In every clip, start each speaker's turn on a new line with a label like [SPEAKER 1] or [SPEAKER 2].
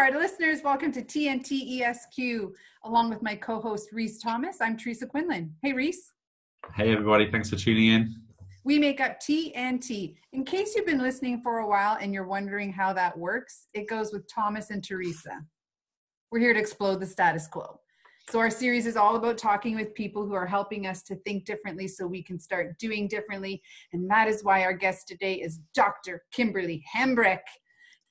[SPEAKER 1] our listeners. Welcome to TNT ESQ, along with my co host, Reese Thomas. I'm Teresa Quinlan. Hey, Reese.
[SPEAKER 2] Hey, everybody. Thanks for tuning in.
[SPEAKER 1] We make up TNT. In case you've been listening for a while and you're wondering how that works, it goes with Thomas and Teresa. We're here to explode the status quo. So, our series is all about talking with people who are helping us to think differently so we can start doing differently. And that is why our guest today is Dr. Kimberly Hambrecht.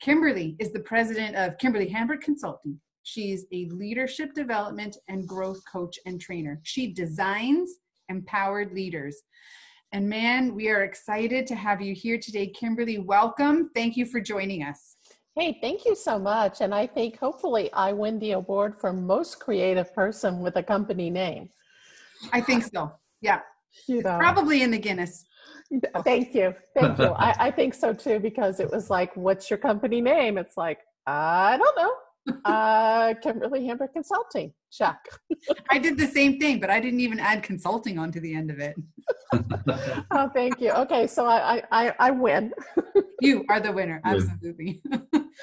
[SPEAKER 1] Kimberly is the president of Kimberly Hambrecht Consulting. She's a leadership development and growth coach and trainer. She designs empowered leaders. And man, we are excited to have you here today. Kimberly, welcome. Thank you for joining us.
[SPEAKER 3] Hey, thank you so much. And I think hopefully I win the award for most creative person with a company name.
[SPEAKER 1] I think so. Yeah. You uh, know. Probably in the Guinness.
[SPEAKER 3] Thank you. Thank you. I, I think so too, because it was like, what's your company name? It's like, I don't know uh, Kimberly Hambrecht Consulting. Check.
[SPEAKER 1] I did the same thing, but I didn't even add consulting onto the end of it.
[SPEAKER 3] oh, thank you. Okay, so I I, I win.
[SPEAKER 1] you are the winner, absolutely.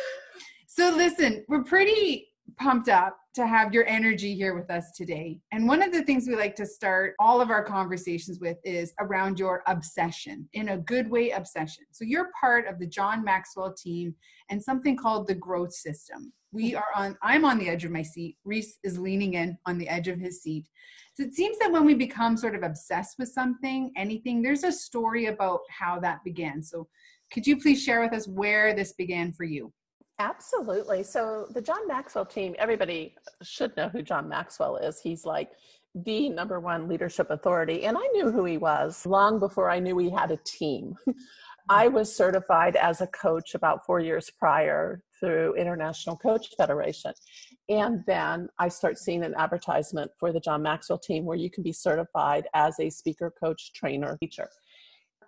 [SPEAKER 1] so listen, we're pretty pumped up to have your energy here with us today. And one of the things we like to start all of our conversations with is around your obsession, in a good way, obsession. So you're part of the John Maxwell team and something called the growth system. We are on, I'm on the edge of my seat. Reese is leaning in on the edge of his seat. So it seems that when we become sort of obsessed with something, anything, there's a story about how that began. So could you please share with us where this began for you?
[SPEAKER 3] Absolutely. So the John Maxwell team, everybody should know who John Maxwell is. He's like the number one leadership authority. And I knew who he was long before I knew he had a team. I was certified as a coach about four years prior through International Coach Federation. And then I start seeing an advertisement for the John Maxwell team where you can be certified as a speaker, coach, trainer, teacher.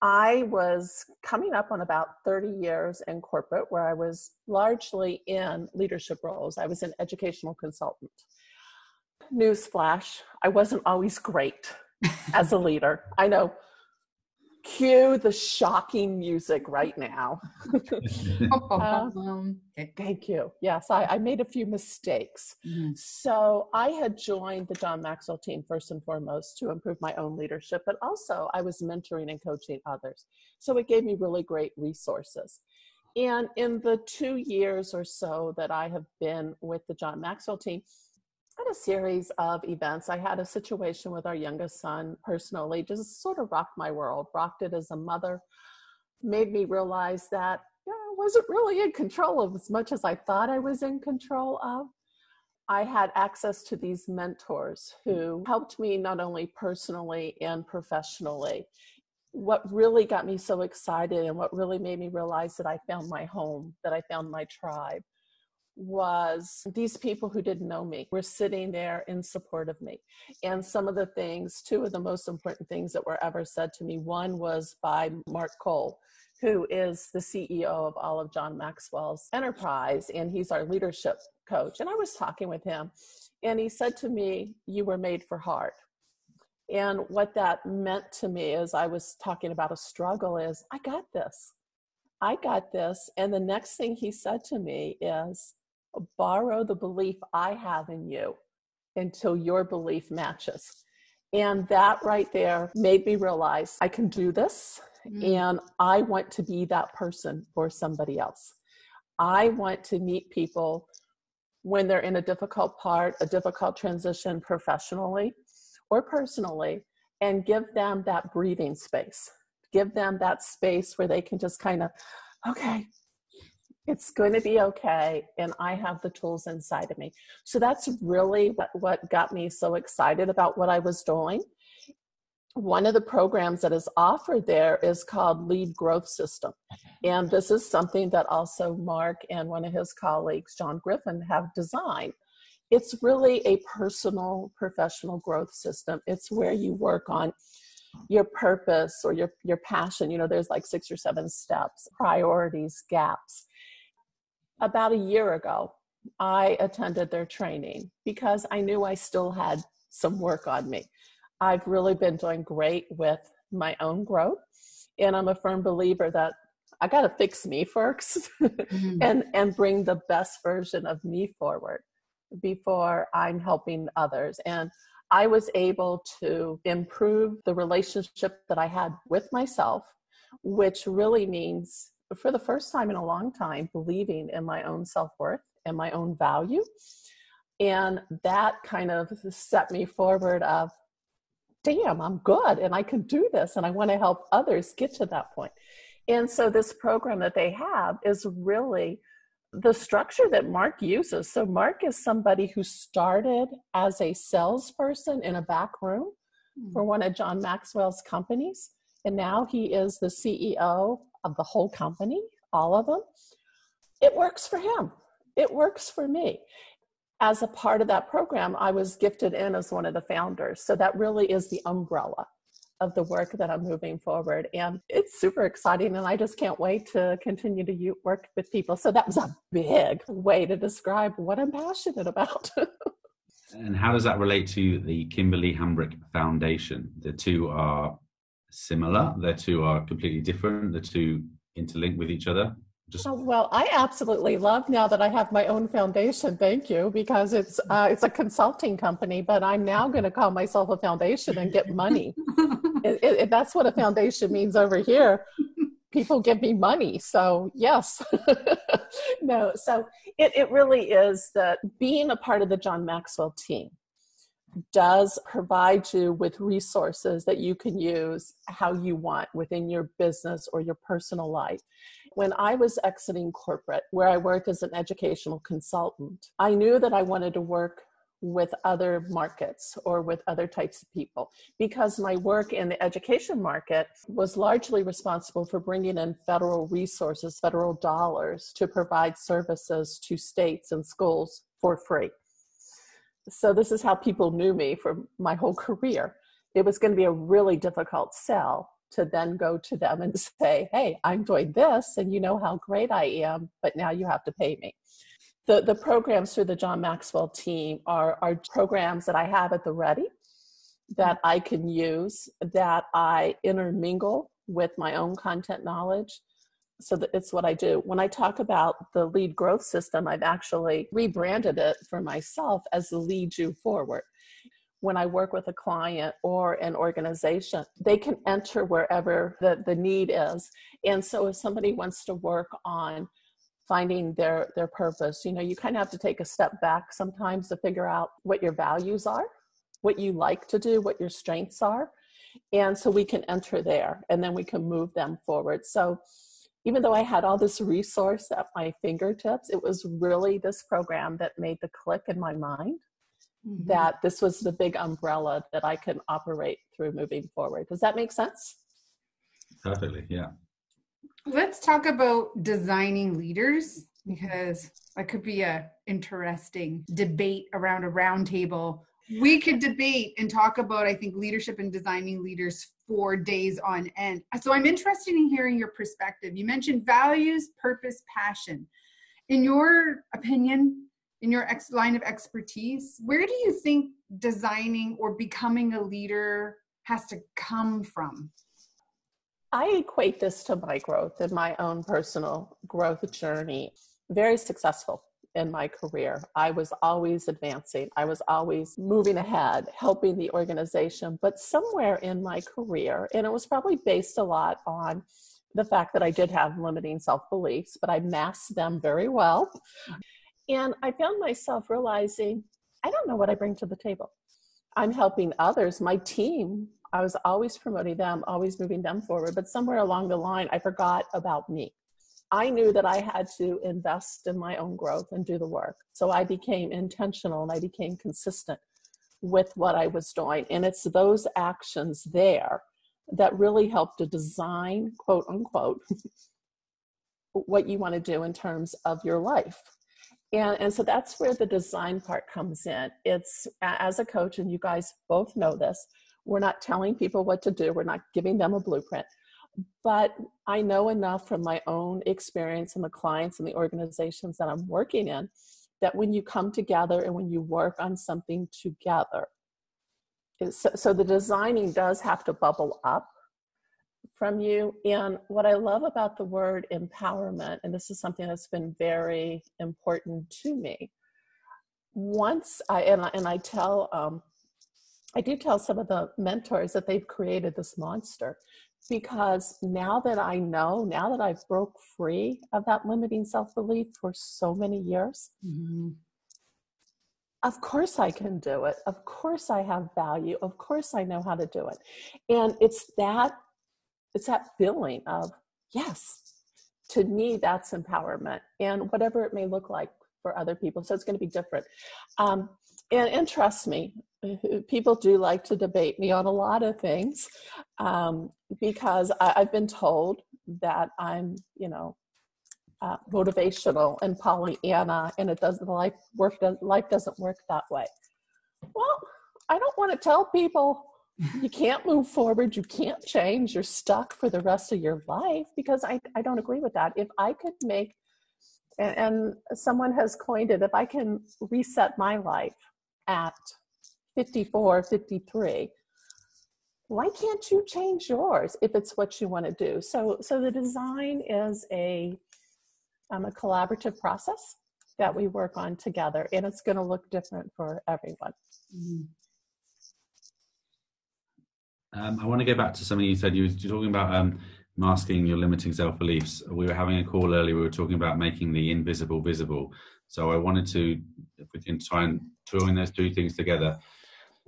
[SPEAKER 3] I was coming up on about 30 years in corporate where I was largely in leadership roles. I was an educational consultant. Newsflash, I wasn't always great as a leader. I know cue the shocking music right now. uh, thank you. Yes, I, I, made a few mistakes. Mm-hmm. So I had joined the John Maxwell team first and foremost to improve my own leadership, but also I was mentoring and coaching others. So it gave me really great resources. And in the two years or so that I have been with the John Maxwell team, had a series of events. I had a situation with our youngest son personally, just sort of rocked my world, rocked it as a mother, made me realize that I wasn't really in control of as much as I thought I was in control of. I had access to these mentors who helped me not only personally and professionally. What really got me so excited and what really made me realize that I found my home, that I found my tribe, was these people who didn't know me were sitting there in support of me. And some of the things, two of the most important things that were ever said to me, one was by Mark Cole, who is the CEO of all of John Maxwell's enterprise, and he's our leadership coach. And I was talking with him, and he said to me, You were made for hard. And what that meant to me is I was talking about a struggle is I got this. I got this. And the next thing he said to me is, borrow the belief I have in you until your belief matches. And that right there made me realize I can do this mm. and I want to be that person for somebody else. I want to meet people when they're in a difficult part, a difficult transition professionally or personally, and give them that breathing space. Give them that space where they can just kind of, okay, it's going to be okay and i have the tools inside of me. So that's really what, what got me so excited about what i was doing. One of the programs that is offered there is called lead growth system. And mm-hmm. this is something that also mark and one of his colleagues john griffin have designed. It's really a personal professional growth system. It's where you work on your purpose or your your passion. You know there's like six or seven steps priorities gaps about a year ago, I attended their training because I knew I still had some work on me. I've really been doing great with my own growth, and I'm a firm believer that I got to fix me 1st mm-hmm. and and bring the best version of me forward before I'm helping others. And I was able to improve the relationship that I had with myself, which really means for the first time in a long time believing in my own self-worth and my own value. And that kind of set me forward of damn, I'm good and I can do this and I want to help others get to that point. And so this program that they have is really the structure that Mark uses. So Mark is somebody who started as a salesperson in a back room for hmm. one of John Maxwell's companies. And now he is the CEO of the whole company, all of them. It works for him. It works for me as a part of that program, I was gifted in as one of the founders. So that really is the umbrella of the work that I'm moving forward. And it's super exciting. And I just can't wait to continue to work with people. So that was a big way to describe what I'm passionate about.
[SPEAKER 2] and how does that relate to the Kimberly Hambrick Foundation? The two are similar, the two are completely different, the two interlink with each other.
[SPEAKER 3] Just... Oh, well, I absolutely love now that I have my own foundation. Thank you, because it's uh, it's a consulting company, but I'm now going to call myself a foundation and get money. it, it, that's what a foundation means over here. People give me money, so yes, no. So it it really is that being a part of the John Maxwell team does provide you with resources that you can use how you want within your business or your personal life. When I was exiting corporate, where I worked as an educational consultant, I knew that I wanted to work with other markets or with other types of people because my work in the education market was largely responsible for bringing in federal resources, federal dollars to provide services to states and schools for free so this is how people knew me for my whole career. It was going to be a really difficult sell to then go to them and say, "Hey, I'm doing this, and you know how great I am, but now you have to pay me." The the programs through the John Maxwell team are are programs that I have at the ready that I can use that I intermingle with my own content knowledge so that it's what I do. When I talk about the lead growth system, I've actually rebranded it for myself as the lead you forward. When I work with a client or an organization, they can enter wherever the, the need is. And so if somebody wants to work on finding their their purpose, you know, you kind of have to take a step back sometimes to figure out what your values are, what you like to do, what your strengths are. And so we can enter there and then we can move them forward. So even though I had all this resource at my fingertips, it was really this program that made the click in my mind mm-hmm. that this was the big umbrella that I can operate through moving forward. Does that make sense?
[SPEAKER 2] Perfectly, yeah.
[SPEAKER 1] Let's talk about designing leaders because that could be a interesting debate around a roundtable we could debate and talk about i think leadership and designing leaders for days on end. So i'm interested in hearing your perspective. You mentioned values purpose passion. In your opinion in your ex- line of expertise where do you think designing or becoming a leader has to come from?
[SPEAKER 3] I equate this to my growth and my own personal growth journey. Very successful in my career. I was always advancing, I was always moving ahead, helping the organization. But somewhere in my career, and it was probably based a lot on the fact that I did have limiting self beliefs, but I masked them very well. And I found myself realizing I don't know what I bring to the table. I'm helping others, my team. I was always promoting them, always moving them forward. But somewhere along the line, I forgot about me. I knew that I had to invest in my own growth and do the work. So I became intentional and I became consistent with what I was doing. And it's those actions there that really help to design, quote unquote, what you want to do in terms of your life. And, and so that's where the design part comes in. It's as a coach, and you guys both know this, we're not telling people what to do, we're not giving them a blueprint but I know enough from my own experience and the clients and the organizations that I'm working in that when you come together and when you work on something together, so, so the designing does have to bubble up from you. And what I love about the word empowerment, and this is something that's been very important to me. Once I and I, and I tell um, I do tell some of the mentors that they've created this monster because now that I know, now that I've broke free of that limiting self belief for so many years, mm-hmm. of course I can do it. Of course I have value. Of course I know how to do it. And it's that it's that feeling of yes to me that's empowerment and whatever it may look like for other people so it's going to be different um, and, and trust me people do like to debate me on a lot of things um, because I, have been told that i'm you know uh, motivational and pollyanna and it doesn't life work life doesn't work that way. Well i don't want to tell people you can't move forward you can't change you're stuck for the rest of your life because i, I don't agree with that. If i could make and, and someone has coined it if i can reset my life at 54 53 why can't you change yours if it's what you want to do so so the design is a um, a collaborative process that we work on together and it's going to look different for everyone mm-hmm.
[SPEAKER 2] Um, I want to go back to something you said. You were talking about um, masking your limiting self beliefs. We were having a call earlier. We were talking about making the invisible visible. So I wanted to, if we can try and join those two things together.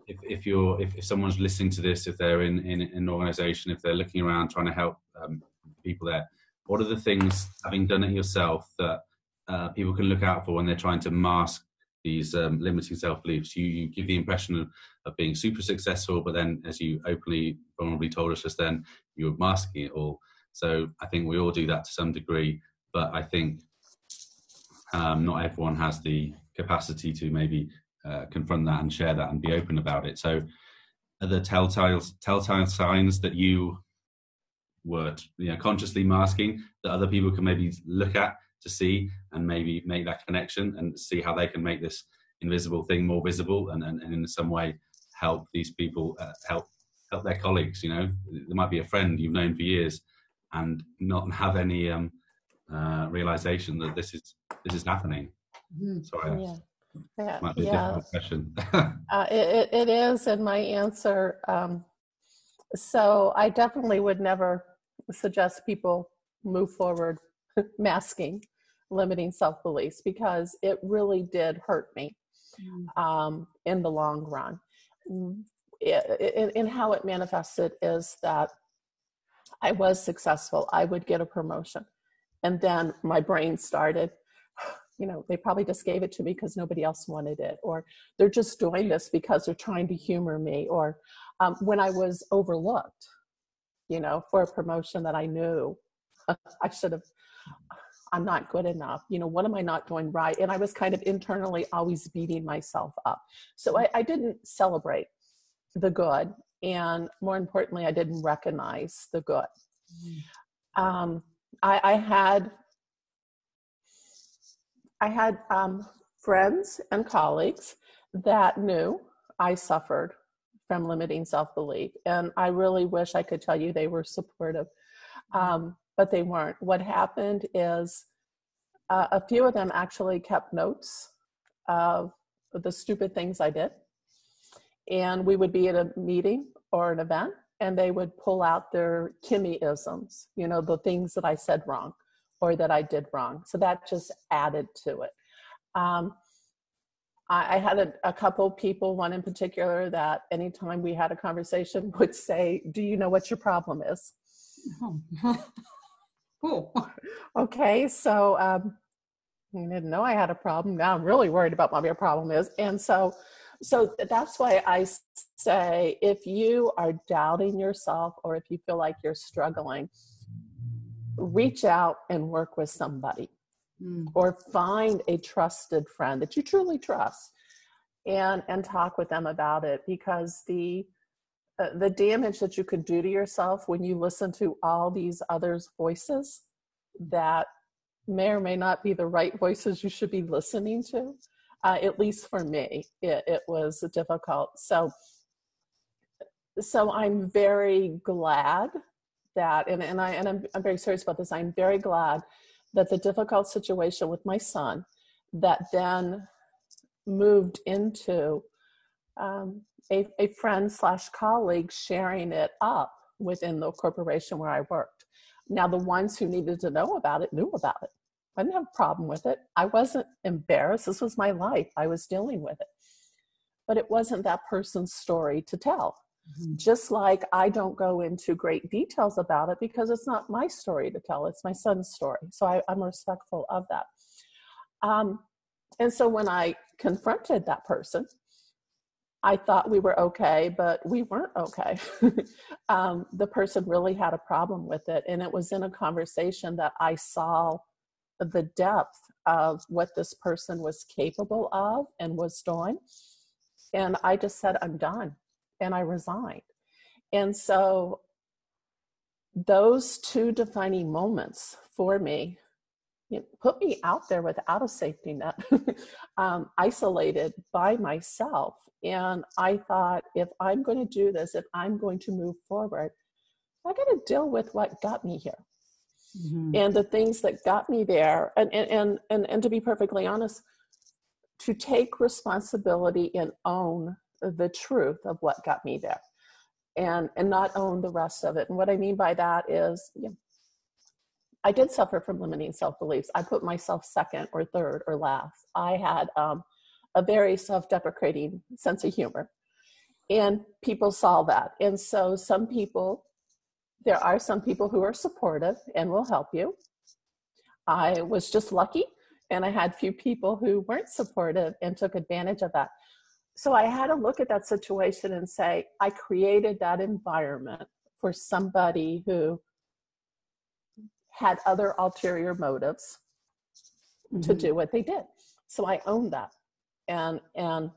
[SPEAKER 2] If, if you're, if, if someone's listening to this, if they're in, in, in an organization, if they're looking around trying to help um, people there, what are the things, having done it yourself, that uh, people can look out for when they're trying to mask these um, limiting self beliefs. You, you give the impression of, of being super successful, but then, as you openly, vulnerably told us just then, you were masking it all. So I think we all do that to some degree, but I think um, not everyone has the capacity to maybe uh, confront that and share that and be open about it. So, are the telltale telltale signs that you were you know, consciously masking that other people can maybe look at to see and maybe make that connection and see how they can make this invisible thing more visible and, and, and in some way help these people uh, help help their colleagues you know there might be a friend you've known for years and not have any um, uh, realization that this is this is happening mm-hmm. sorry
[SPEAKER 3] yeah. Yeah, might be yeah. a question. uh, it, it is, and my answer. Um, so I definitely would never suggest people move forward masking limiting self beliefs because it really did hurt me mm. um, in the long run. In, how it manifested is that I was successful. I would get a promotion. And then my brain started, you know, they probably just gave it to me because nobody else wanted it, or they're just doing this because they're trying to humor me, or um, when I was overlooked, you know, for a promotion that I knew I should have I'm not good enough. You know, what am I not doing right? And I was kind of internally always beating myself up. So I, I didn't celebrate the good. And more importantly, I didn't recognize the good. Um, I, I, had I had um, friends and colleagues that knew I suffered from limiting self belief, and I really wish I could tell you they were supportive. Um, but they weren't. What happened is uh, a few of them actually kept notes of the stupid things I did. And we would be at a meeting or an event, and they would pull out their Kimmy-isms, you know, the things that I said wrong or that I did wrong. So that just added to it. Um, I, I had a, a couple people, one in particular, that anytime we had a conversation would say, Do you know what your problem is? Cool. okay, so um, I didn't know I had a problem. Now I'm really worried about what my problem is, and so, so that's why I say if you are doubting yourself or if you feel like you're struggling, reach out and work with somebody, mm. or find a trusted friend that you truly trust, and and talk with them about it because the uh, the damage that you could do to yourself when you listen to all these others' voices that may or may not be the right voices you should be listening to. Uh, at least for me, it, it was difficult. So, so I'm very glad that, and, and I and I'm, I'm very serious about this. I'm very glad that the difficult situation with my son that then moved into um, a, a friend slash colleague sharing it up within the corporation where I worked. Now, the ones who needed to know about it knew about it. I didn't have a problem with it. I wasn't embarrassed. This was my life. I was dealing with it. But it wasn't that person's story to tell. Mm-hmm. Just like I don't go into great details about it because it's not my story to tell, it's my son's story. So I, am respectful of that. Um, and so when I confronted that person, I thought we were okay, but we weren't okay. um, the person really had a problem with it. And it was in a conversation that I saw the depth of what this person was capable of and was doing. And I just said, I'm done. And I resigned. And so those two defining moments for me you know, put me out there without a safety net, um, isolated by myself. And I thought, if I'm going to do this, if I'm going to move forward, I got to deal with what got me here. Mm-hmm. And the things that got me there, and, and, and, and, and to be perfectly honest, to take responsibility and own the truth of what got me there and and not own the rest of it and what i mean by that is I did suffer from limiting self beliefs. I put myself second or third or last. I had um, a very self deprecating sense of humor. And people saw that. And so some people, there are some people who are supportive and will help you. I was just lucky and I had few people who weren't supportive and took advantage of that. So I had to look at that situation and say, I created that environment for somebody who had other ulterior motives mm-hmm. to do what they did. So I own that. And and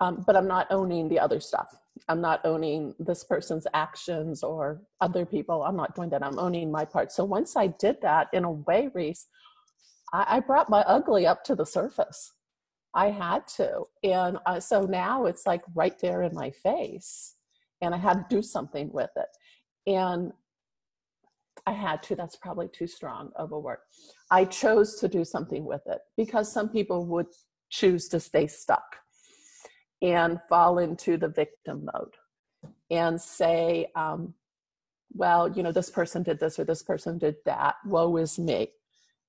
[SPEAKER 3] um, but I'm not owning the other stuff. I'm not owning this person's actions or other people. I'm not doing that. I'm owning my part. So once I did that, in a way, Reese, I, I brought my ugly up to the surface. I had to. And uh, so now it's like right there in my face. And I had to do something with it. And I had to, that's probably too strong of a word. I chose to do something with it because some people would choose to stay stuck and fall into the victim mode and say, um, well, you know, this person did this or this person did that, woe is me,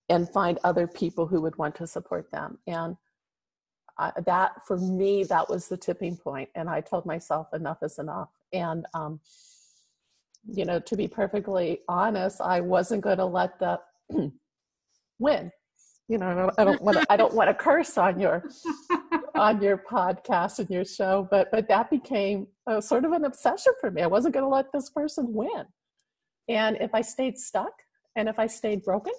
[SPEAKER 3] and find other people who would want to support them. And uh, that, for me, that was the tipping point. And I told myself, enough is enough. And um, you know, to be perfectly honest, I wasn't going to let the win. You know, I don't want to, I don't want to curse on your on your podcast and your show, but but that became a, sort of an obsession for me. I wasn't going to let this person win, and if I stayed stuck and if I stayed broken,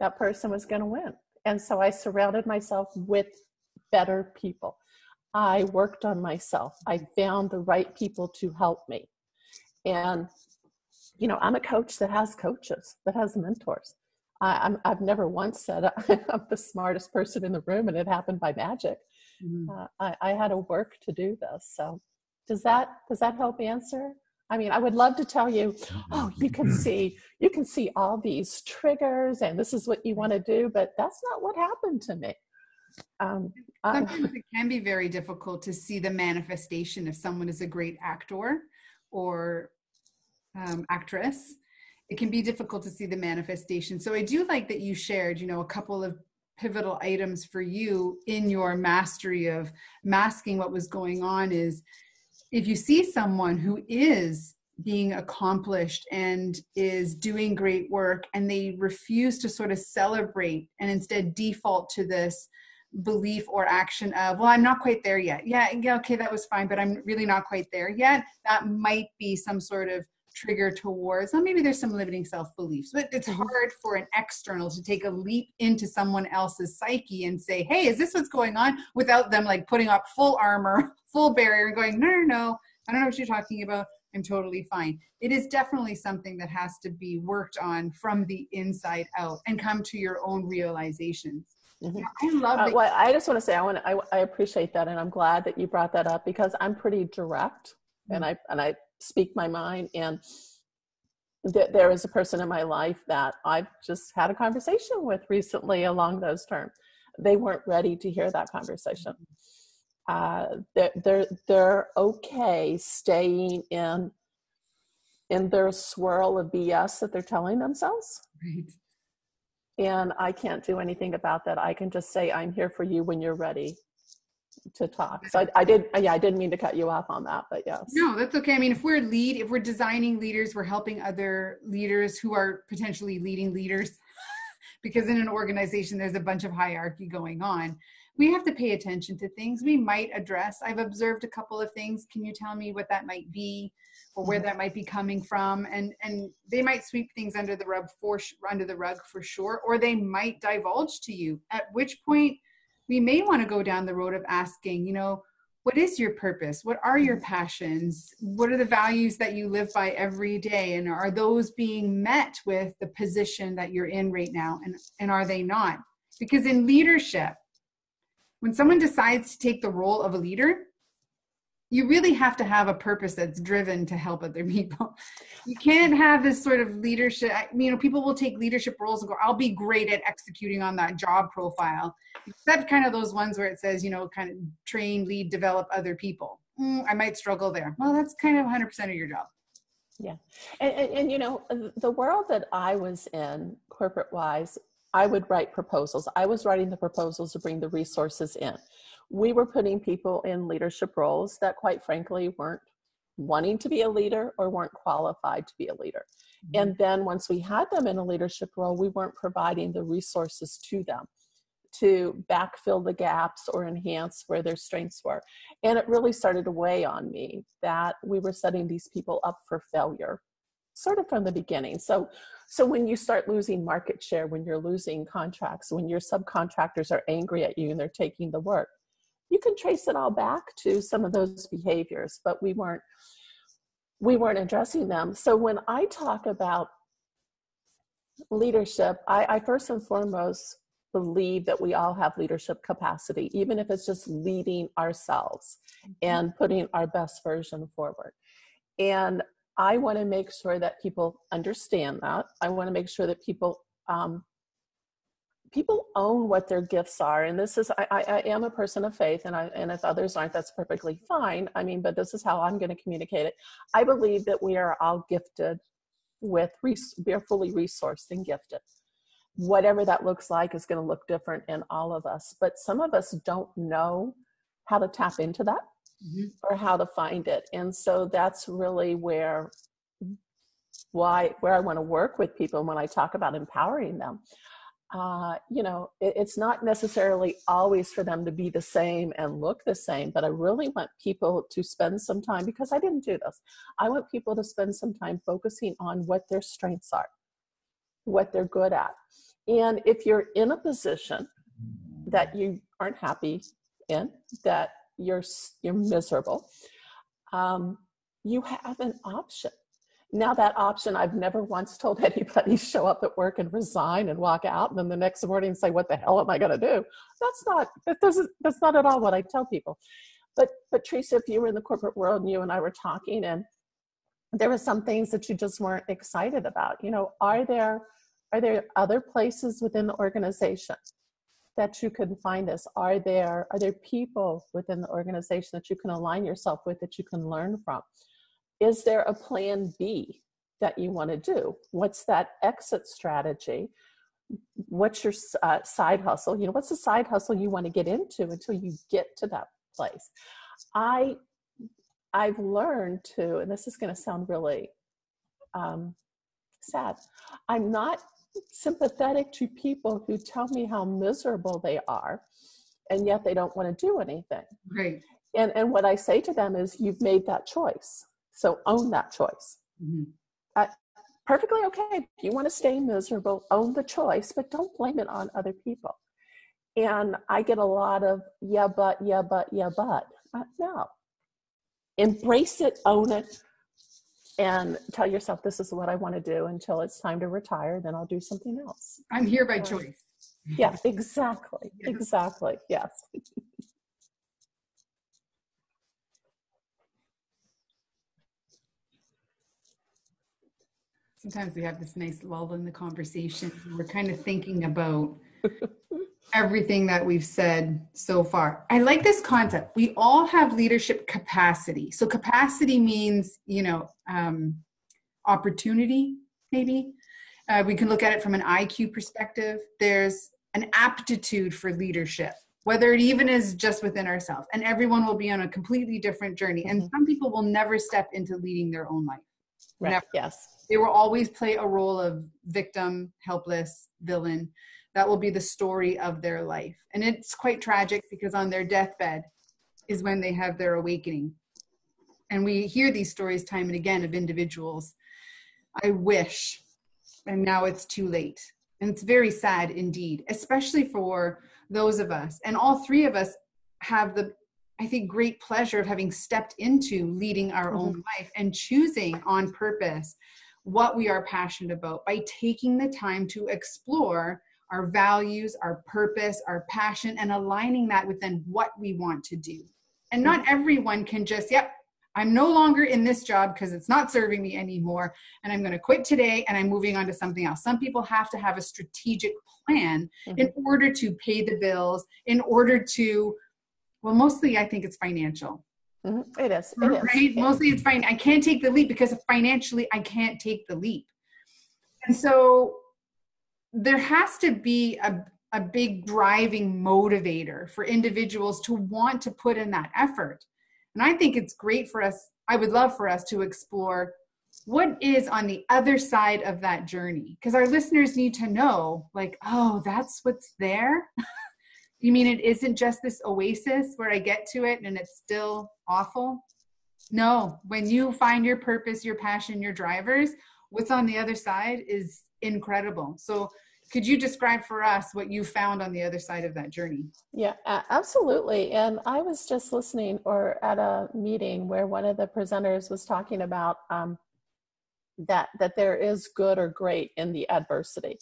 [SPEAKER 3] that person was going to win. And so I surrounded myself with better people. I worked on myself. I found the right people to help me. And, you know, I'm a coach that has coaches, that has mentors. I, I've never once said I'm the smartest person in the room and it happened by magic. Mm-hmm. Uh, I, I had to work to do this. So does that, does that help answer? I mean, I would love to tell you, oh, you can see, you can see all these triggers and this is what you want to do, but that's not what happened to me.
[SPEAKER 1] Um, Sometimes it can be very difficult to see the manifestation if someone is a great actor or um, actress, it can be difficult to see the manifestation. So I do like that you shared, you know, a couple of pivotal items for you in your mastery of masking what was going on is if you see someone who is being accomplished and is doing great work and they refuse to sort of celebrate and instead default to this belief or action of well i'm not quite there yet yeah yeah okay that was fine but i'm really not quite there yet that might be some sort of trigger towards well maybe there's some limiting self-beliefs but it's mm-hmm. hard for an external to take a leap into someone else's psyche and say hey is this what's going on without them like putting up full armor full barrier and going no no no i don't know what you're talking about i'm totally fine it is definitely something that has to be worked on from the inside out and come to your own realizations
[SPEAKER 3] Mm-hmm. I love. Uh, well, I just want to say I want I, I appreciate that, and I'm glad that you brought that up because I'm pretty direct, mm-hmm. and I and I speak my mind, and th- there is a person in my life that I've just had a conversation with recently along those terms. They weren't ready to hear that conversation. Uh, they're, they're they're okay staying in in their swirl of BS that they're telling themselves.
[SPEAKER 1] Right.
[SPEAKER 3] And I can't do anything about that. I can just say, I'm here for you when you're ready to talk. So I, I did, yeah, I didn't mean to cut you off on that, but yes.
[SPEAKER 1] No, that's okay. I mean, if we're lead, if we're designing leaders, we're helping other leaders who are potentially leading leaders. because in an organization, there's a bunch of hierarchy going on. We have to pay attention to things we might address. I've observed a couple of things. Can you tell me what that might be? or where that might be coming from and and they might sweep things under the rug for under the rug for sure or they might divulge to you at which point we may want to go down the road of asking you know what is your purpose? What are your mm-hmm. passions? What are the values that you live by every day? And are those being met with the position that you're in right now? And and are they not? Because in leadership when someone decides to take the role of a leader you really have to have a purpose that's driven to help other people. You can't have this sort of leadership. I you know, people will take leadership roles and go, I'll be great at executing on that job profile. Except kind of those ones where it says, you know, kind of train, lead, develop other people. Mm, I might struggle there. Well, that's kind of 100% of your job.
[SPEAKER 3] Yeah. And, and, and, you know, the world that I was in, corporate wise, I would write proposals. I was writing the proposals to bring the resources in we were putting people in leadership roles that quite frankly weren't wanting to be a leader or weren't qualified to be a leader. Mm-hmm. And then once we had them in a leadership role, we weren't providing the resources to them to backfill the gaps or enhance where their strengths were. And it really started to weigh on me that we were setting these people up for failure sort of from the beginning. So so when you start losing market share, when you're losing contracts, when your subcontractors are angry at you and they're taking the work, you can trace it all back to some of those behaviors but we weren't we weren't addressing them. So when i talk about leadership I, I first and foremost believe that we all have leadership capacity even if it's just leading ourselves mm-hmm. and putting our best version forward. And i want to make sure that people understand that. I want to make sure that people um, people own what their gifts are and this is I, I, am a person of faith and i and if others aren't that's perfectly fine. I mean but this is how i'm going to communicate it. I believe that we are all gifted with we are fully resourced and gifted. Whatever that looks like is going to look different in all of us but some of us don't know how to tap into that mm-hmm. or how to find it and so that's really where why where i want to work with people when i talk about empowering them uh, you know, it, it's not necessarily always for them to be the same and look the same, but I really want people to spend some time because I didn't do this. I want people to spend some time focusing on what their strengths are, what they're good at. And if you're in a position that you aren't happy in, that you're you're miserable, um, you have an option now that option i've never once told anybody show up at work and resign and walk out and then the next morning say what the hell am i going to do? That's not that doesn't that's not at all what i tell people. But but teresa if you were in the corporate world and you and i were talking and there were some things that you just weren't excited about you know are there are there other places within the organization that you can find this? Are there are there people within the organization that you can align yourself with that you can learn from is there a plan B that you want to do? What's that exit strategy? What's your uh, side hustle? You know, what's the side hustle you want to get into until you get to that place? I I've learned to, and this is going to sound really um, sad. I'm not sympathetic to people who tell me how miserable they are, and yet they don't want to do anything.
[SPEAKER 1] Right.
[SPEAKER 3] And and what I say to them is, you've made that choice. So own that choice. Mm-hmm. Uh, perfectly okay. If you want to stay miserable, own the choice, but don't blame it on other people. And I get a lot of, yeah, but, yeah, but, yeah, but. Uh, no. Embrace it, own it, and tell yourself this is what I want to do until it's time to retire, then I'll do something else.
[SPEAKER 1] I'm here by choice.
[SPEAKER 3] Yeah, exactly. Yes. Exactly. Yes.
[SPEAKER 1] sometimes we have this nice lull in the conversation. We're kind of thinking about everything that we've said so far. I like this concept. We all have leadership capacity. So capacity means, you know, um, opportunity, maybe. Uh, we can look at it from an IQ perspective. There's an aptitude for leadership, whether it even is just within ourselves. And everyone will be on a completely different journey. And mm-hmm. some people will never step into leading their own life.
[SPEAKER 3] Right. Never. Yes.
[SPEAKER 1] They will always play a role of victim, helpless, villain that will be the story of their life. And it's quite tragic because on their deathbed is when they have their awakening. And we hear these stories time and again of individuals. I wish, and now it's too late. And it's very sad indeed, especially for those of us. And all three of us have the, I think, great pleasure of having stepped into leading our mm-hmm. own life and choosing on purpose what we are passionate about by taking the time to explore our values, our purpose, our passion, and aligning that with then what we want to do. And not mm-hmm. everyone can just, yep, I'm no longer in this job because it's not serving me anymore. And I'm going to quit today and I'm moving on to something else. Some people have to have a strategic plan mm-hmm. in order to pay the bills, in order to, well, mostly I think it's financial.
[SPEAKER 3] Mm-hmm. It is. It
[SPEAKER 1] right? Is. Mostly it's fine. I can't take the leap because financially I can't take the leap. And so there has to be a, a big driving motivator for individuals to want to put in that effort. And I think it's great for us, I would love for us to explore what is on the other side of that journey. Because our listeners need to know, like, oh, that's what's there. you mean it isn't just this oasis where I get to it and it's still awful? No, when you find your purpose, your passion, your drivers, what's on the other side is incredible. So could you describe for us what you found on the other side of that journey
[SPEAKER 3] yeah absolutely and i was just listening or at a meeting where one of the presenters was talking about um, that that there is good or great in the adversity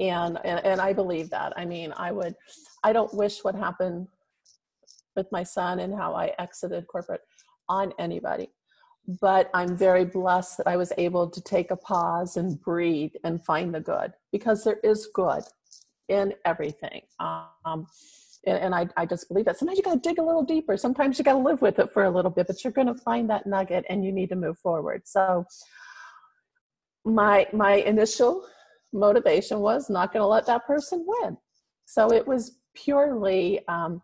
[SPEAKER 3] and, and and i believe that i mean i would i don't wish what happened with my son and how i exited corporate on anybody but I'm very blessed that I was able to take a pause and breathe and find the good because there is good in everything. Um, and, and I, I just believe that sometimes you got to dig a little deeper. Sometimes you got to live with it for a little bit, but you're going to find that nugget and you need to move forward. So my my initial motivation was not going to let that person win. So it was purely um,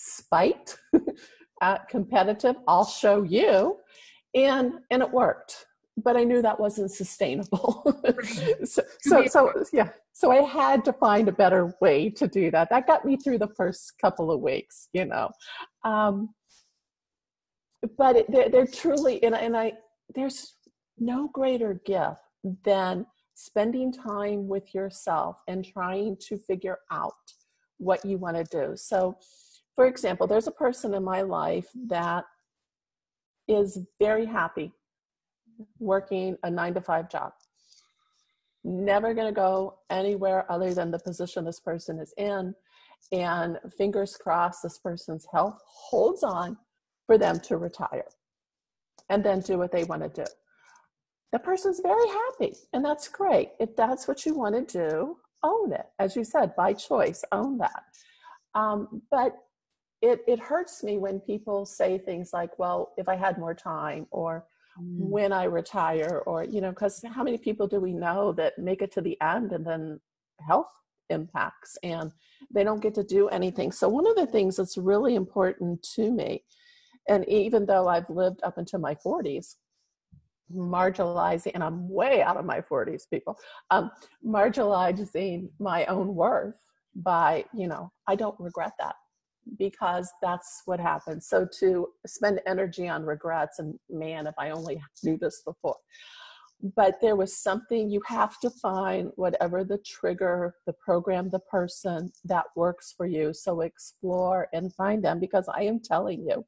[SPEAKER 3] spite at competitive i'll show you and and it worked. But i knew that wasn't sustainable. So, so so yeah. So i had to find a better way to do that. That got me through the first couple of weeks you know. Um but it, they're, they're truly and, and i there's no greater gift than spending time with yourself and trying to figure out what you want to do so for example, there's a person in my life that is very happy working a nine to five job. Never going to go anywhere other than the position this person is in. And fingers crossed, this person's health holds on for them to retire and then do what they want to do. The person's very happy, and that's great. If that's what you want to do, own it. As you said, by choice, own that. Um, but it it hurts me when people say things like well if i had more time or mm. when i retire or you know because how many people do we know that make it to the end and then health impacts and they don't get to do anything so one of the things that's really important to me and even though i've lived up until my 40s marginalizing and i'm way out of my 40s people um, marginalizing my own worth by you know i don't regret that because that's what happens. So to spend energy on regrets and man, if I only knew this before. But there was something you have to find whatever the trigger, the program, the person that works for you. So explore and find them because I am telling you,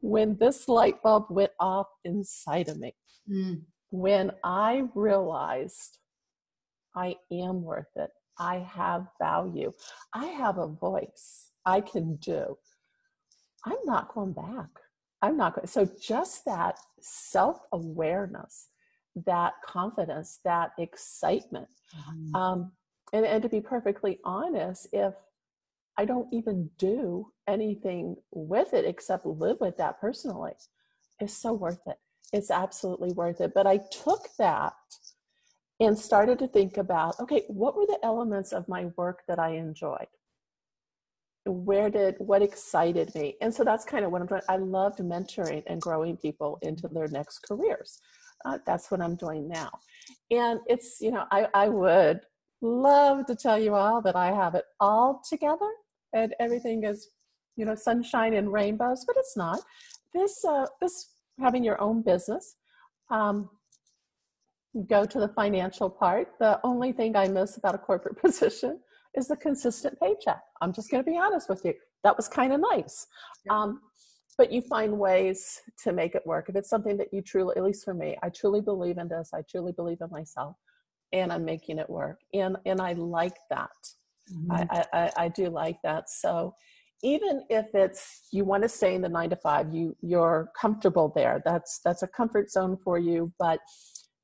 [SPEAKER 3] when this light bulb went off inside of me, mm. when I realized I am worth it, I have value, I have a voice I can do, I'm not going back. I'm not going. So just that self awareness that confidence, that excitement. Mm-hmm. Um, and, and to be perfectly honest, if I don't even do anything with it except live with that personally, it's so worth it. It's absolutely worth it. But I took that and started to think about okay, what were the elements of my work that I enjoyed? Where did what excited me? And so that's kind of what I'm doing. I loved mentoring and growing people into their next careers. Uh, that's what I'm doing now. And it's, you know, I, I would love to tell you all that I have it all together and everything is, you know, sunshine and rainbows, but it's not. This, uh, this having your own business, um, go to the financial part. The only thing I miss about a corporate position is the consistent paycheck. I'm just going to be honest with you. That was kind of nice. Um, but you find ways to make it work. If it's something that you truly, at least for me, I truly believe in this. I truly believe in myself, and I'm making it work. And and I like that. Mm-hmm. I, I I do like that. So even if it's you want to stay in the nine to five, you you're comfortable there. That's that's a comfort zone for you. But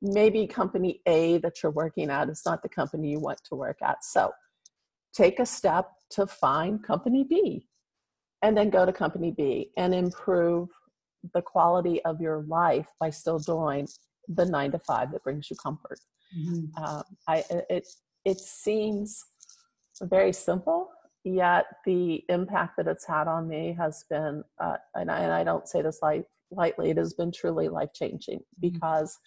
[SPEAKER 3] maybe company A that you're working at is not the company you want to work at. So take a step to find company B and then go to company B and improve the quality of your life by still doing the nine to five that brings you comfort. Mm-hmm. Um, I it it seems very simple, yet the impact that it's had on me has been, uh, and, I, and I don't say this light, lightly, it has been truly life changing mm-hmm. because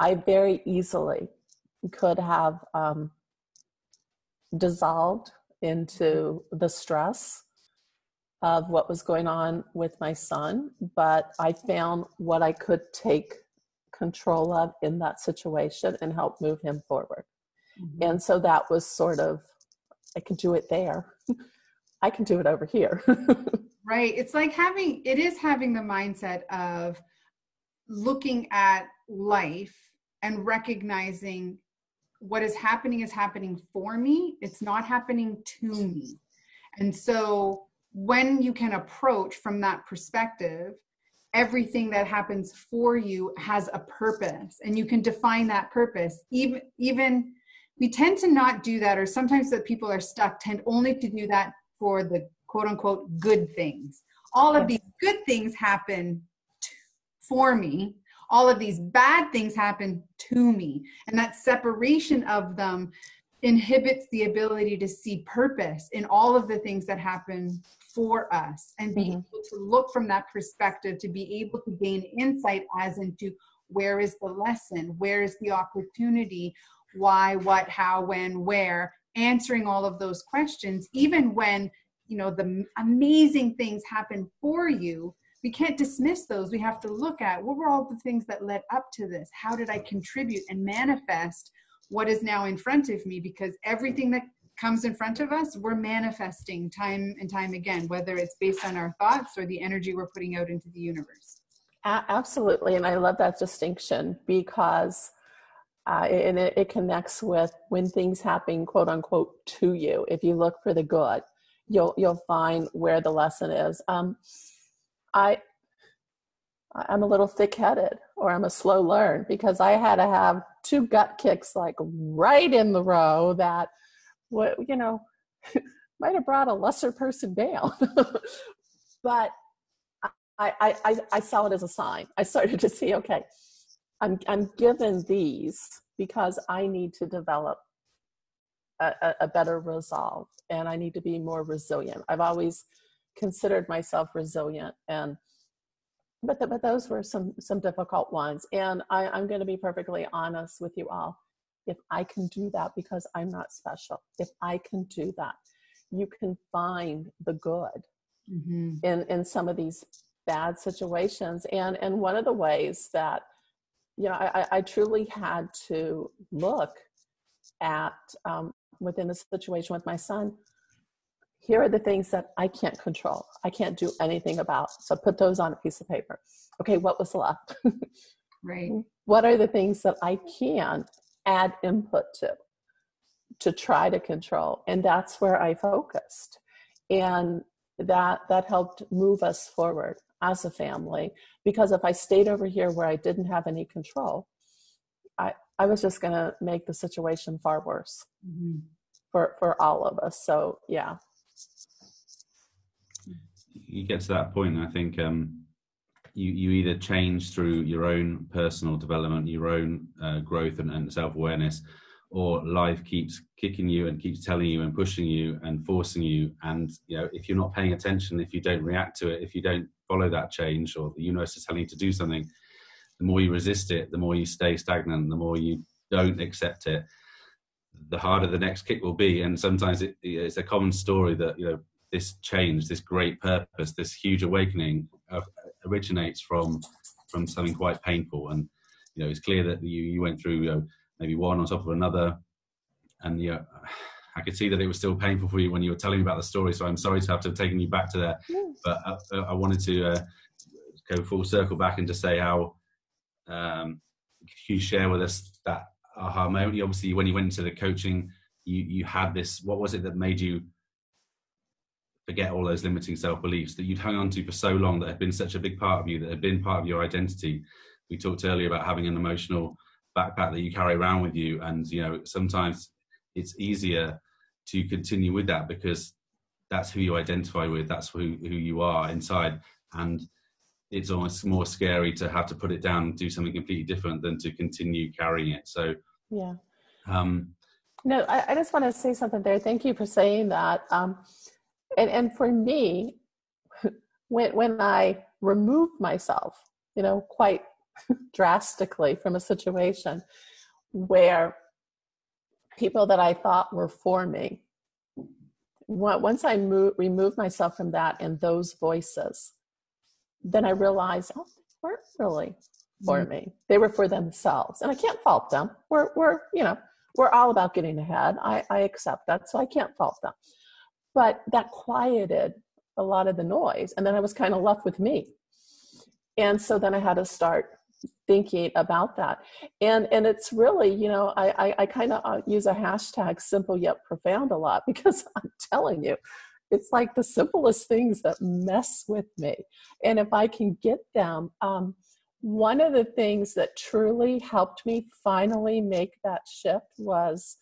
[SPEAKER 3] I very easily could have um, dissolved into the stress of what was going on with my son, but I found what I could take control of in that situation and help move him forward. Mm-hmm. And so that was sort of, I could do it there. I can do it over here.
[SPEAKER 1] right. It's like having, it is having the mindset of looking at life and recognizing what is happening is happening for me, it's not happening to me. And so when you can approach from that perspective, everything that happens for you has a purpose and you can define that purpose even even we tend to not do that or sometimes that people are stuck tend only to do that for the quote unquote good things. All of these good things happen for me. All of these bad things happen to me. And that separation of them inhibits the ability to see purpose in all of the things that happen for us and be mm-hmm. able to look from that perspective to be able to gain insight as into where is the lesson where is the opportunity why what how when where answering all of those questions even when you know the amazing things happen for you we can't dismiss those we have to look at what were all the things that led up to this how did i contribute and manifest what is now in front of me because everything that comes in front of us, we're manifesting time and time again, whether it's based on our thoughts or the energy we're putting out into the universe.
[SPEAKER 3] Absolutely. And I love that distinction because uh, and it, it connects with when things happen, quote unquote, to you. If you look for the good, you'll you'll find where the lesson is. Um, I I'm a little thick-headed, or I'm a slow learn because I had to have two gut kicks like right in the row that what you know might have brought a lesser person down but I, I, I, I saw it as a sign. I started to see, okay, I'm, I'm given these because I need to develop a, a, better resolve and I need to be more resilient. I've always considered myself resilient and but the, but those were some some difficult ones and I, I'm going to be perfectly honest with you all if I can do that because I'm not special, if I can do that, you can find the good mm-hmm. in, in some of these bad situations. And, and one of the ways that, you know, I, I truly had to look at um, within the situation with my son, here are the things that I can't control. I can't do anything about. So put those on a piece of paper. Okay, what was left?
[SPEAKER 1] right.
[SPEAKER 3] What are the things that I can add input to to try to control and that's where i focused and that that helped move us forward as a family because if i stayed over here where i didn't have any control I, I was just going to make the situation far worse mm-hmm. for, for all of us. So, yeah.
[SPEAKER 2] You get to that point, I think um, you, you either change through your own personal development, your own uh, growth and, and self awareness, or life keeps kicking you and keeps telling you and pushing you and forcing you. And you know, if you're not paying attention, if you don't react to it, if you don't follow that change, or the universe is telling you to do something, the more you resist it, the more you stay stagnant, the more you don't accept it, the harder the next kick will be. And sometimes it, it's a common story that you know this change, this great purpose, this huge awakening uh, originates from from something quite painful. And you know, it's clear that you you went through you know, maybe one on top of another, and you know, I could see that it was still painful for you when you were telling me about the story. So I'm sorry to have to have taken you back to there, but I, uh, uh, I wanted to uh, go full circle back and just say how um, you share with us that aha moment? Obviously, when you went into the coaching, you you had this. What was it that made you forget all those limiting self beliefs that you'd hung on to for so long that had been such a big part of you, that had been part of your identity? We talked earlier about having an emotional backpack that you carry around with you, and you know sometimes it's easier to continue with that because that's who you identify with, that's who who you are inside, and it's almost more scary to have to put it down and do something completely different than to continue carrying it. So,
[SPEAKER 3] yeah. Um, no, I, I just want to say something there. Thank you for saying that. Um, and and for me, when when I removed myself, you know, quite drastically from a situation where people that I thought were for me, once I move, removed myself from that and those voices, then I realized, oh, they weren't really for mm-hmm. me. They were for themselves. And I can't fault them. We're, we're you know, we're all about getting ahead. I, I accept that. So I can't fault them. But that quieted a lot of the noise. And then I was kind of left with me. And so then I had to start thinking about that. And and it's really you know i i, I kind of uh, use a hashtag simple yet profound a lot because i'm telling you it's like the simplest things that mess with me. And if i can get them um, one of the things that truly helped me finally make that shift was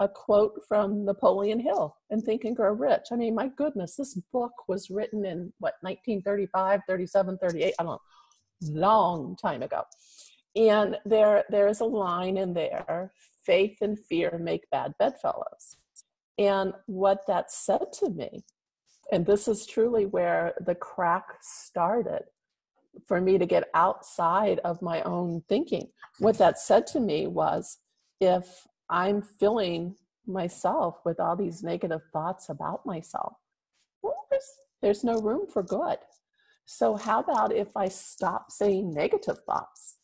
[SPEAKER 3] a quote from napoleon hill in think and grow rich. I mean my goodness this book was written in what 1935 37 38 i don't know long time ago and there there is a line in there faith and fear make bad bedfellows and what that said to me and this is truly where the crack started for me to get outside of my own thinking. What that said to me was if I'm filling myself with all these negative thoughts about myself, well, there's, there's no room for good. So, how about if I stop saying negative thoughts?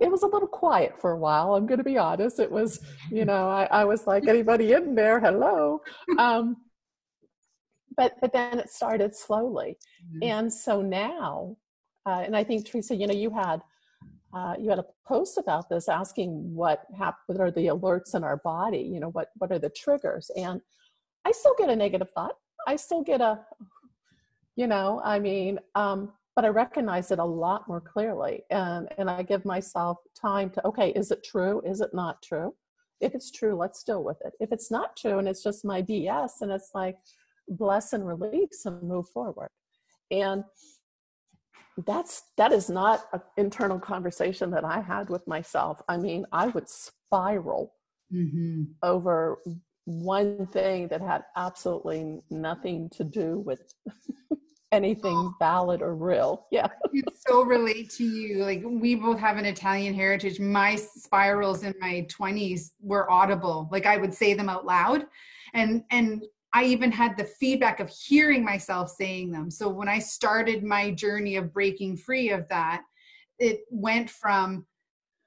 [SPEAKER 3] It was a little quiet for a while. I'm going to be honest. It was, you know, I, I was like, anybody in there? Hello. Um, but but then it started slowly mm-hmm. and so now uh, and i think teresa you know you had uh, you had a post about this asking what hap- what are the alerts in our body you know what what are the triggers and i still get a negative thought i still get a you know i mean um, but i recognize it a lot more clearly and and i give myself time to okay is it true? Is it not true? If it's true let's deal with it. If it's not true and it's just my bs and it's like bless and release and move forward. And that's that is not an internal conversation that i had with myself. I mean i would spiral mm-hmm. over one thing that had absolutely nothing to do with anything oh. valid or real. Yeah.
[SPEAKER 1] I so relate to you. Like we both have an italian heritage. My spirals in my 20s were audible. Like i would say them out loud. And and I even had the feedback of hearing myself saying them. So when I started my journey of breaking free of that, it went from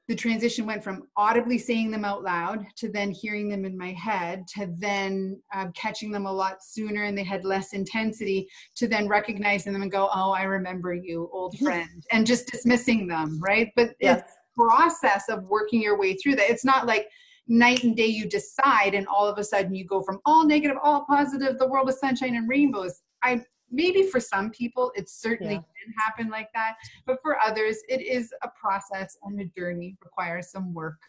[SPEAKER 1] the transition went from audibly saying them out loud to then hearing them in my head to then uh, catching them a lot sooner and they had less intensity to then recognizing them and go oh i remember you old friend and just dismissing them right? But yes. it's process of working your way through that it's not like night and day you decide and all of a sudden you go from all negative all positive the world is sunshine and rainbows. I maybe for some people it certainly yeah. can happen like that but for others it is a process and a journey requires some work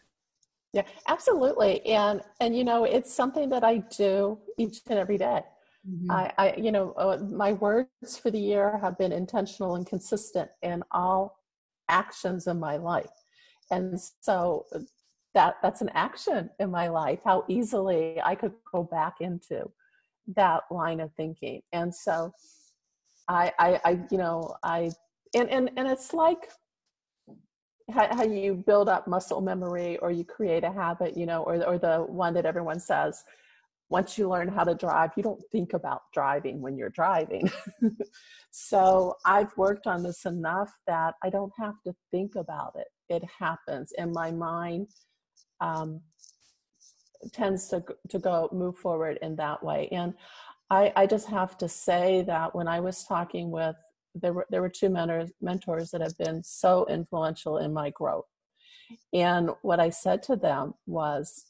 [SPEAKER 3] yeah absolutely and and you know it's something that i do each and every day. Mm-hmm. I, I you know uh, my words for the year have been intentional and consistent in all actions in my life and so that that's an action in my life how easily i could go back into that line of thinking. And so i i, I you know i and and and it's like how, how you build up muscle memory or you create a habit you know or or the one that everyone says once you learn how to drive you don't think about driving when you're driving. So i've worked on this enough that i don't have to think about it. It happens. And my mind um, tends to to go move forward in that way. And I, I just have to say that when I was talking with there were there were two mentors mentors that have been so influential in my growth. And what I said to them was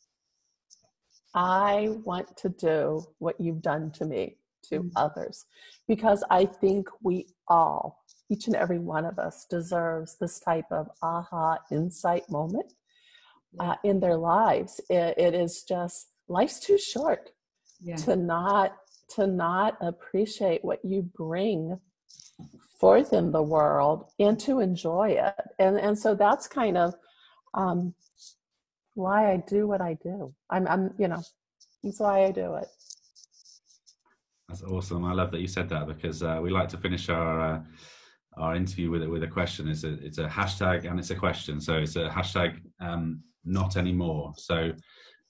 [SPEAKER 3] I want to do what you've done to me to mm-hmm. others. Because I think we all each and every one of us deserves this type of aha insight moment uh, in their lives. It, it is just life's too short yeah. to not to not appreciate what you bring forth in the world and to enjoy it. And and so that's kind of um, why I do what I do. I'm I'm you know that's why I do it.
[SPEAKER 2] That's awesome. I love that you said that because uh, we like to finish our uh, our interview with it with a question. It's a it's a hashtag and it's a question. So it's a hashtag um, not anymore. So,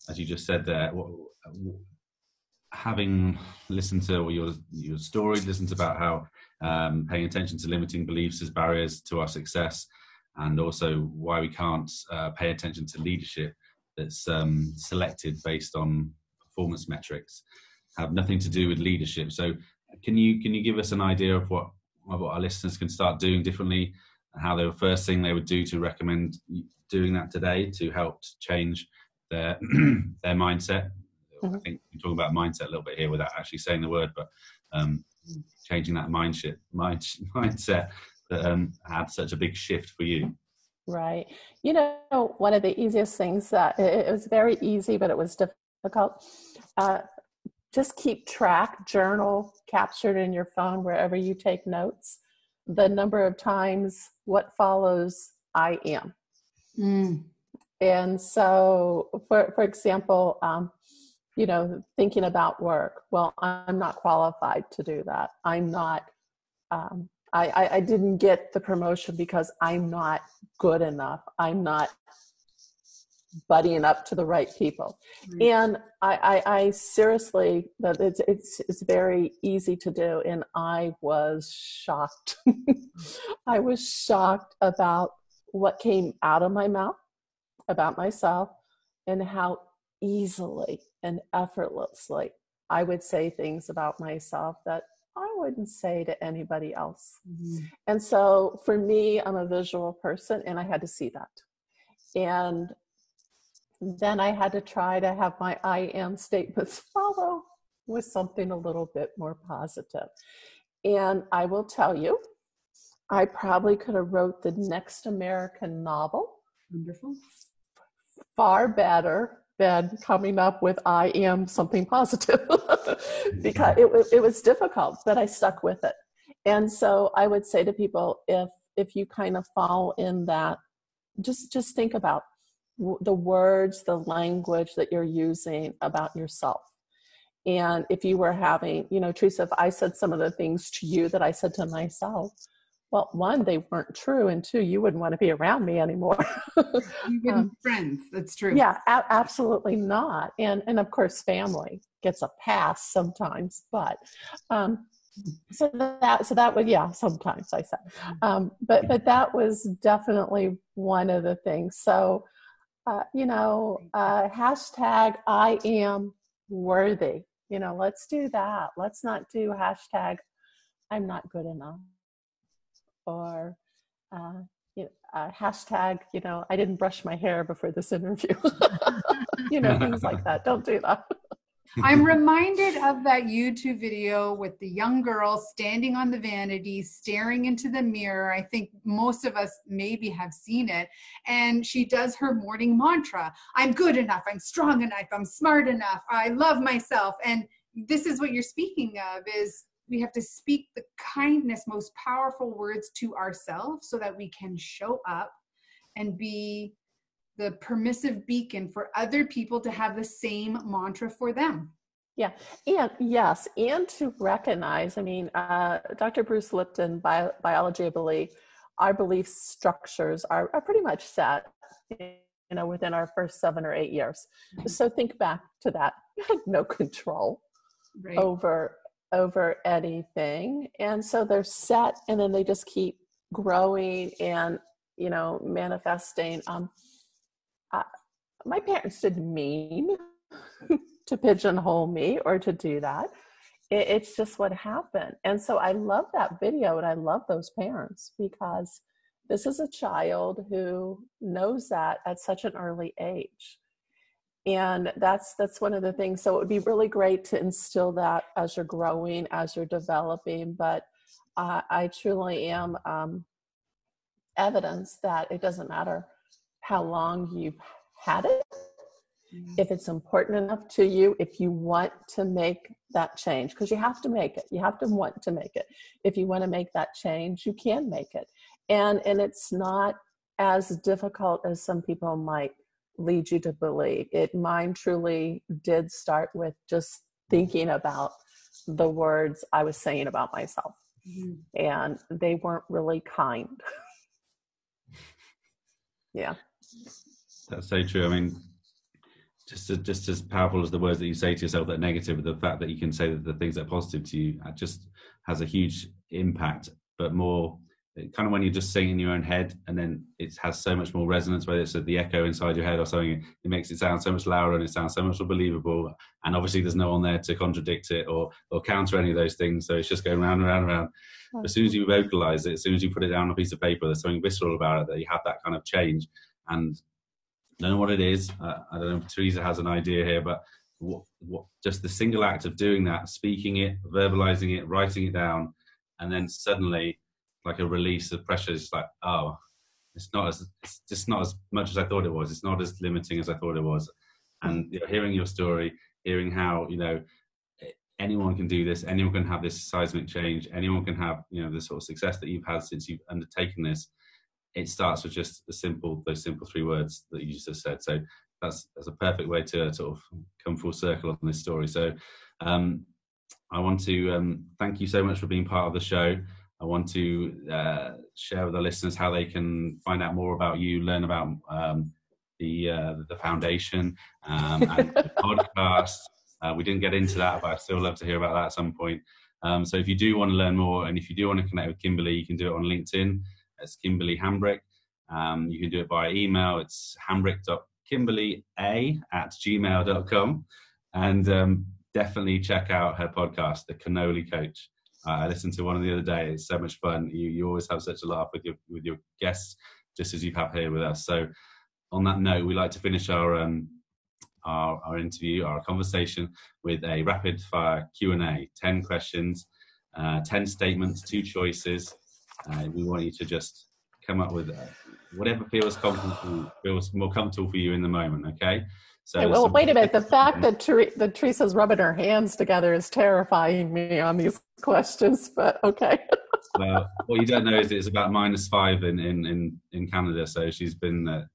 [SPEAKER 2] as you just said there, having listened to your your story, listened about how um, paying attention to limiting beliefs as barriers to our success, and also why we can't uh, pay attention to leadership that's um, selected based on performance metrics, have nothing to do with leadership. So, can you can you give us an idea of what what our listeners can start doing differently? How the first thing they would do to recommend doing that today to help change their their mindset. Mm-hmm. I think we're talking about mindset a little bit here without actually saying the word, but um, changing that mindset mind, mindset that um, had such a big shift for you.
[SPEAKER 3] Right. You know, one of the easiest things that it, it was very easy, but it was difficult. Uh, just keep track, journal, captured in your phone wherever you take notes, the number of times what follows I am. Mm. And so, for, for example, um, you know, thinking about work, well, I'm not qualified to do that. I'm not, um, I, I, I didn't get the promotion because I'm not good enough. I'm not buddying up to the right people. Mm. And I, I, I seriously, that it's, it's, it's very easy to do. And I was shocked. I was shocked about what came out of my mouth about myself and how easily and effortlessly I would say things about myself that I wouldn't say to anybody else. Mm-hmm. And so for me, I'm a visual person and I had to see that. And then I had to try to have my I am statements follow with something a little bit more positive. And I will tell you, I probably could have wrote the next American novel.
[SPEAKER 1] Wonderful.
[SPEAKER 3] Far better than coming up with I am something positive because it, it was difficult, but I stuck with it. And so I would say to people, if if you kind of fall in that, just just think about the words, the language that you're using about yourself. And if you were having, you know, Teresa, if I said some of the things to you that I said to myself, well, one, they weren't true, and two, you wouldn't want to be around me anymore.
[SPEAKER 1] you wouldn't um, friends. That's true.
[SPEAKER 3] Yeah, a- absolutely not. And and of course, family gets a pass sometimes, but um, so that so that would yeah sometimes I said, um, but but that was definitely one of the things. So uh, you know, uh, hashtag I am worthy. You know, let's do that. Let's not do hashtag I'm not good enough or uh, you know, uh, hashtag, you know, I didn't brush my hair before this interview. you know, things like that. Don't do that.
[SPEAKER 1] I'm reminded of that YouTube video with the young girl standing on the vanity, staring into the mirror. I think most of us maybe have seen it. And she does her morning mantra I'm good enough, I'm strong enough, I'm smart enough, I love myself. And this is what you're speaking of is we have to speak the kindness, most powerful words to ourselves so that we can show up and be the permissive beacon for other people to have the same mantra for them.
[SPEAKER 3] Yeah, and yes, and to recognize, I mean, uh, Dr. Bruce Lipton, Bio- Biology of Belief, our belief structures are, are pretty much set, you know, within our first seven or eight years. So think back to that. You had no control right. over over anything, and so they're set, and then they just keep growing and you know manifesting. Um, my parents didn't mean to pigeonhole me or to do that. It, it's just what happened. And so I love that video and I love those parents because this is a child who knows that at such an early age. And that's that's one of the things. So it would be really great to instill that as you're growing, as you're developing. But uh, I truly am um, evidence that it doesn't matter how long you've had it, mm-hmm. if it's important enough to you, if you want to make that change, because you have to make it. You have to want to make it. If you want to make that change, you can make it. And and it's not as difficult as some people might lead you to believe. It mine truly did start with just thinking about the words I was saying about myself. Mm-hmm. And they weren't really kind. yeah.
[SPEAKER 2] That's so true. I mean, just as, just as powerful as the words that you say to yourself that are negative, the fact that you can say that the things that are positive to you uh, just has a huge impact. But more, kind of when you're just saying in your own head, and then it has so much more resonance, whether it's the echo inside your head or something. It makes it sound so much louder and it sounds so much more believable. And obviously, there's no one there to contradict it or or counter any of those things. So it's just going round and round and round. As soon as you vocalize it, as soon as you put it down on a piece of paper, there's something visceral about it that you have that kind of change. And I don't know what it is. Uh, I don't know if Teresa has an idea here, but what, what, just the single act of doing that, speaking it, verbalizing it, writing it down, and then suddenly, like a release of pressure, it's like, oh, it's not as, it's just not as much as I thought it was. It's not as limiting as I thought it was. And you know, hearing your story, hearing how you know anyone can do this, anyone can have this seismic change, anyone can have you know the sort of success that you've had since you've undertaken this it starts with just the simple those simple three words that you just said. So that's that's a perfect way to sort of come full circle on this story. So um, I want to um, thank you so much for being part of the show. I want to uh, share with the listeners how they can find out more about you, learn about um, the uh, the foundation um, and the podcast. Uh, we didn't get into that, but I'd still love to hear about that at some point. Um, so if you do want to learn more, and if you do want to connect with Kimberly, you can do it on LinkedIn. It's Kimberly Hambrick. Um, you can do it by email. It's hambrick.kimberlya at gmail.com. And um, definitely check out her podcast, The Cannoli Coach. Uh, I listened to one the other day. It's so much fun. You, you always have such a laugh with your with your guests, just as you have here with us. So, on that note, we like to finish our um, our, our interview, our conversation, with a rapid fire Q and A. Ten questions, uh, ten statements, two choices, uh, we want you to just come up with uh, whatever feels comfortable, feels more comfortable for you in the moment. Okay.
[SPEAKER 3] So, hey, well, wait a minute. The fact that, Ter- that Teresa's rubbing her hands together is terrifying me on these questions, but okay.
[SPEAKER 2] well, what you don't know is it's about minus five in, in, in, in Canada. So she's been uh,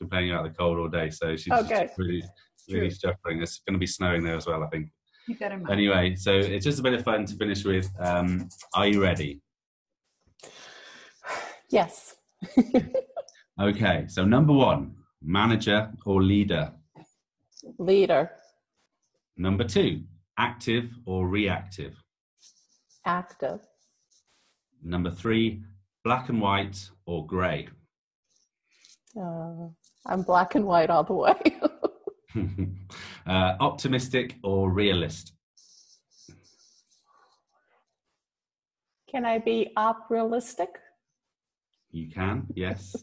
[SPEAKER 2] complaining about the cold all day. So she's okay. really, really suffering. It's going to be snowing there as well, I think. Anyway, so it's just a bit of fun to finish with. Um, are you ready?
[SPEAKER 3] Yes.
[SPEAKER 2] okay, so number one, manager or leader?
[SPEAKER 3] Leader.
[SPEAKER 2] Number two, active or reactive?
[SPEAKER 3] Active.
[SPEAKER 2] Number three, black and white or grey?
[SPEAKER 3] Uh, I'm black and white all the way.
[SPEAKER 2] uh, optimistic or realist?
[SPEAKER 3] Can I be op realistic?
[SPEAKER 2] You can, yes.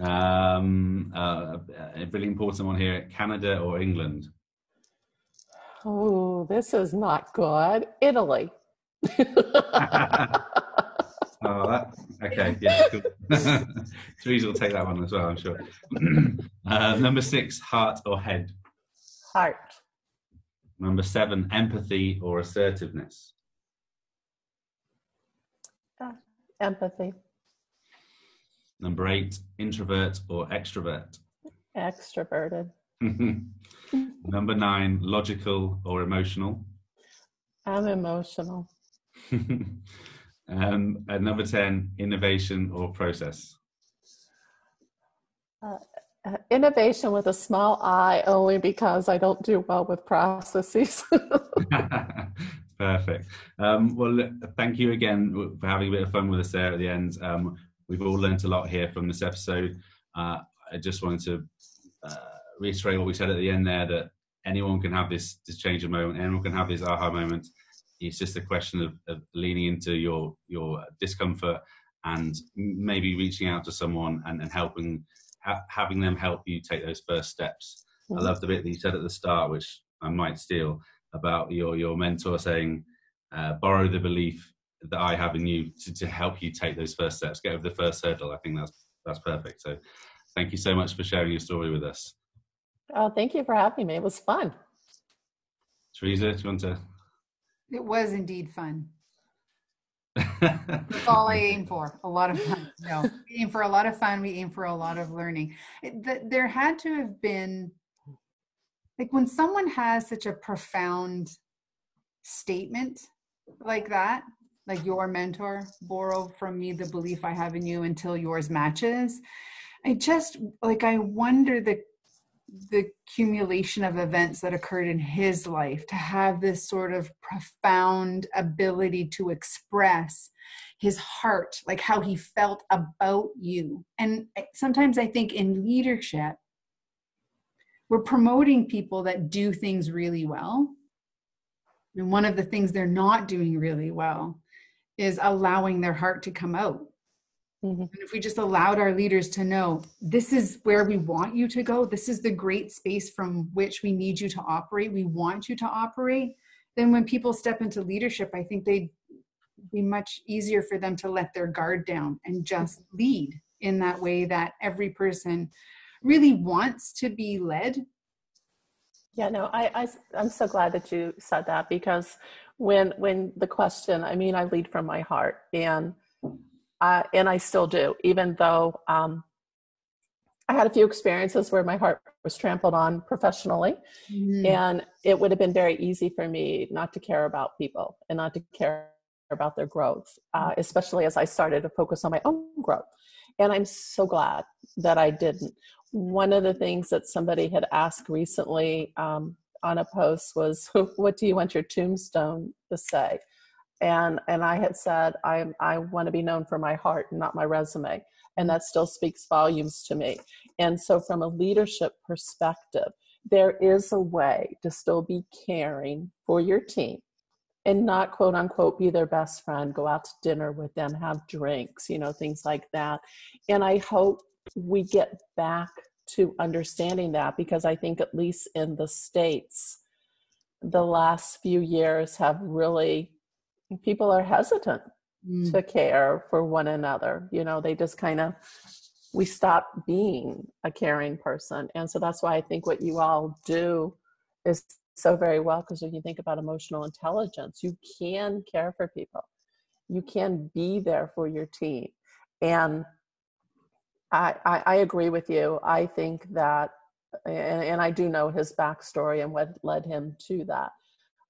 [SPEAKER 2] um, uh, a really important one here Canada or England?
[SPEAKER 3] Oh, this is not good. Italy.
[SPEAKER 2] Oh, that, okay, yeah, cool. Teresa will take that one as well, I'm sure. uh, number six, heart or head?
[SPEAKER 3] Heart.
[SPEAKER 2] Number seven, empathy or assertiveness?
[SPEAKER 3] Uh, empathy.
[SPEAKER 2] Number eight, introvert or extrovert?
[SPEAKER 3] Extroverted.
[SPEAKER 2] Number nine, logical or emotional?
[SPEAKER 3] I'm emotional.
[SPEAKER 2] um, and number 10, innovation or process?
[SPEAKER 3] Uh, uh, innovation with a small i only because I don't do well with processes.
[SPEAKER 2] Perfect. Um, well, thank you again for having a bit of fun with us there at the end. Um, we've all learned a lot here from this episode. Uh, I just wanted to uh, reiterate what we said at the end there that anyone can have this, this change of moment, anyone can have this aha moment. It's just a question of, of leaning into your your discomfort and maybe reaching out to someone and, and helping ha- having them help you take those first steps. Mm-hmm. I love the bit that you said at the start, which I might steal about your your mentor saying, uh, "Borrow the belief that I have in you to, to help you take those first steps, get over the first hurdle." I think that's that's perfect. So, thank you so much for sharing your story with us.
[SPEAKER 3] Oh, thank you for having me. It was fun.
[SPEAKER 2] Teresa, do you want to?
[SPEAKER 1] It was indeed fun. That's all I aim for. A lot of fun. No, we aim for a lot of fun. We aim for a lot of learning. It, there had to have been, like, when someone has such a profound statement like that, like your mentor, borrow from me the belief I have in you until yours matches. I just, like, I wonder the the accumulation of events that occurred in his life to have this sort of profound ability to express his heart like how he felt about you and sometimes i think in leadership we're promoting people that do things really well and one of the things they're not doing really well is allowing their heart to come out. Mm-hmm. And if we just allowed our leaders to know this is where we want you to go, this is the great space from which we need you to operate, we want you to operate, then when people step into leadership, I think they'd be much easier for them to let their guard down and just lead in that way that every person really wants to be led.
[SPEAKER 3] Yeah, no, I, I I'm so glad that you said that because when when the question, I mean, I lead from my heart and uh, and I still do, even though um, I had a few experiences where my heart was trampled on professionally, mm-hmm. and it would have been very easy for me not to care about people and not to care about their growth, uh, mm-hmm. especially as I started to focus on my own growth. And I'm so glad that I didn't. One of the things that somebody had asked recently um, on a post was, "What do you want your tombstone to say?" and and i had said i i want to be known for my heart and not my resume. And that still speaks volumes to me. And so from a leadership perspective there is a way to still be caring for your team and not quote unquote be their best friend go out to dinner with them have drinks you know things like that. And i hope we get back to understanding that because i think at least in the states the last few years have really people are hesitant mm. to care for one another. You know, they just kind of, we stop being a caring person. And so that's why I think what you all do is so very well because when you think about emotional intelligence, you can care for people, you can be there for your team. And I, I, I agree with you. I think that, and, and I do know his backstory and what led him to that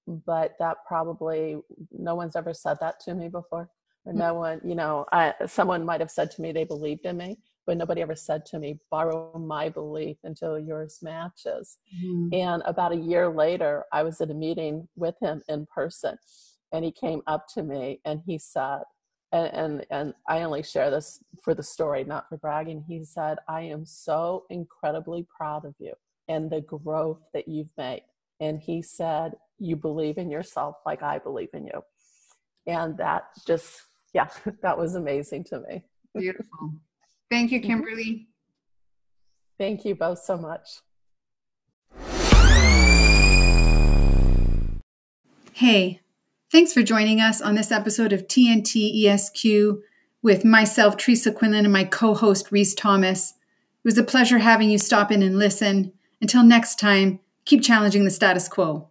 [SPEAKER 3] but that probably no one's ever said that to me before or mm. no one you know I, someone might have said to me they believed in me but nobody ever said to me borrow my belief until yours matches mm-hmm. and about a year later i was at a meeting with him in person and he came up to me and he said and, and and i only share this for the story not for bragging he said i am so incredibly proud of you and the growth that you've made and he said you believe in yourself like I believe in you. And that just, yeah, that was amazing to me.
[SPEAKER 1] Beautiful. Thank you, mm-hmm. Kimberly.
[SPEAKER 3] Thank you both so much.
[SPEAKER 1] Hey, thanks for joining us on this episode of TNT ESQ with myself, Teresa Quinlan, and my co host, Reese Thomas. It was a pleasure having you stop in and listen. Until next time, keep challenging the status quo.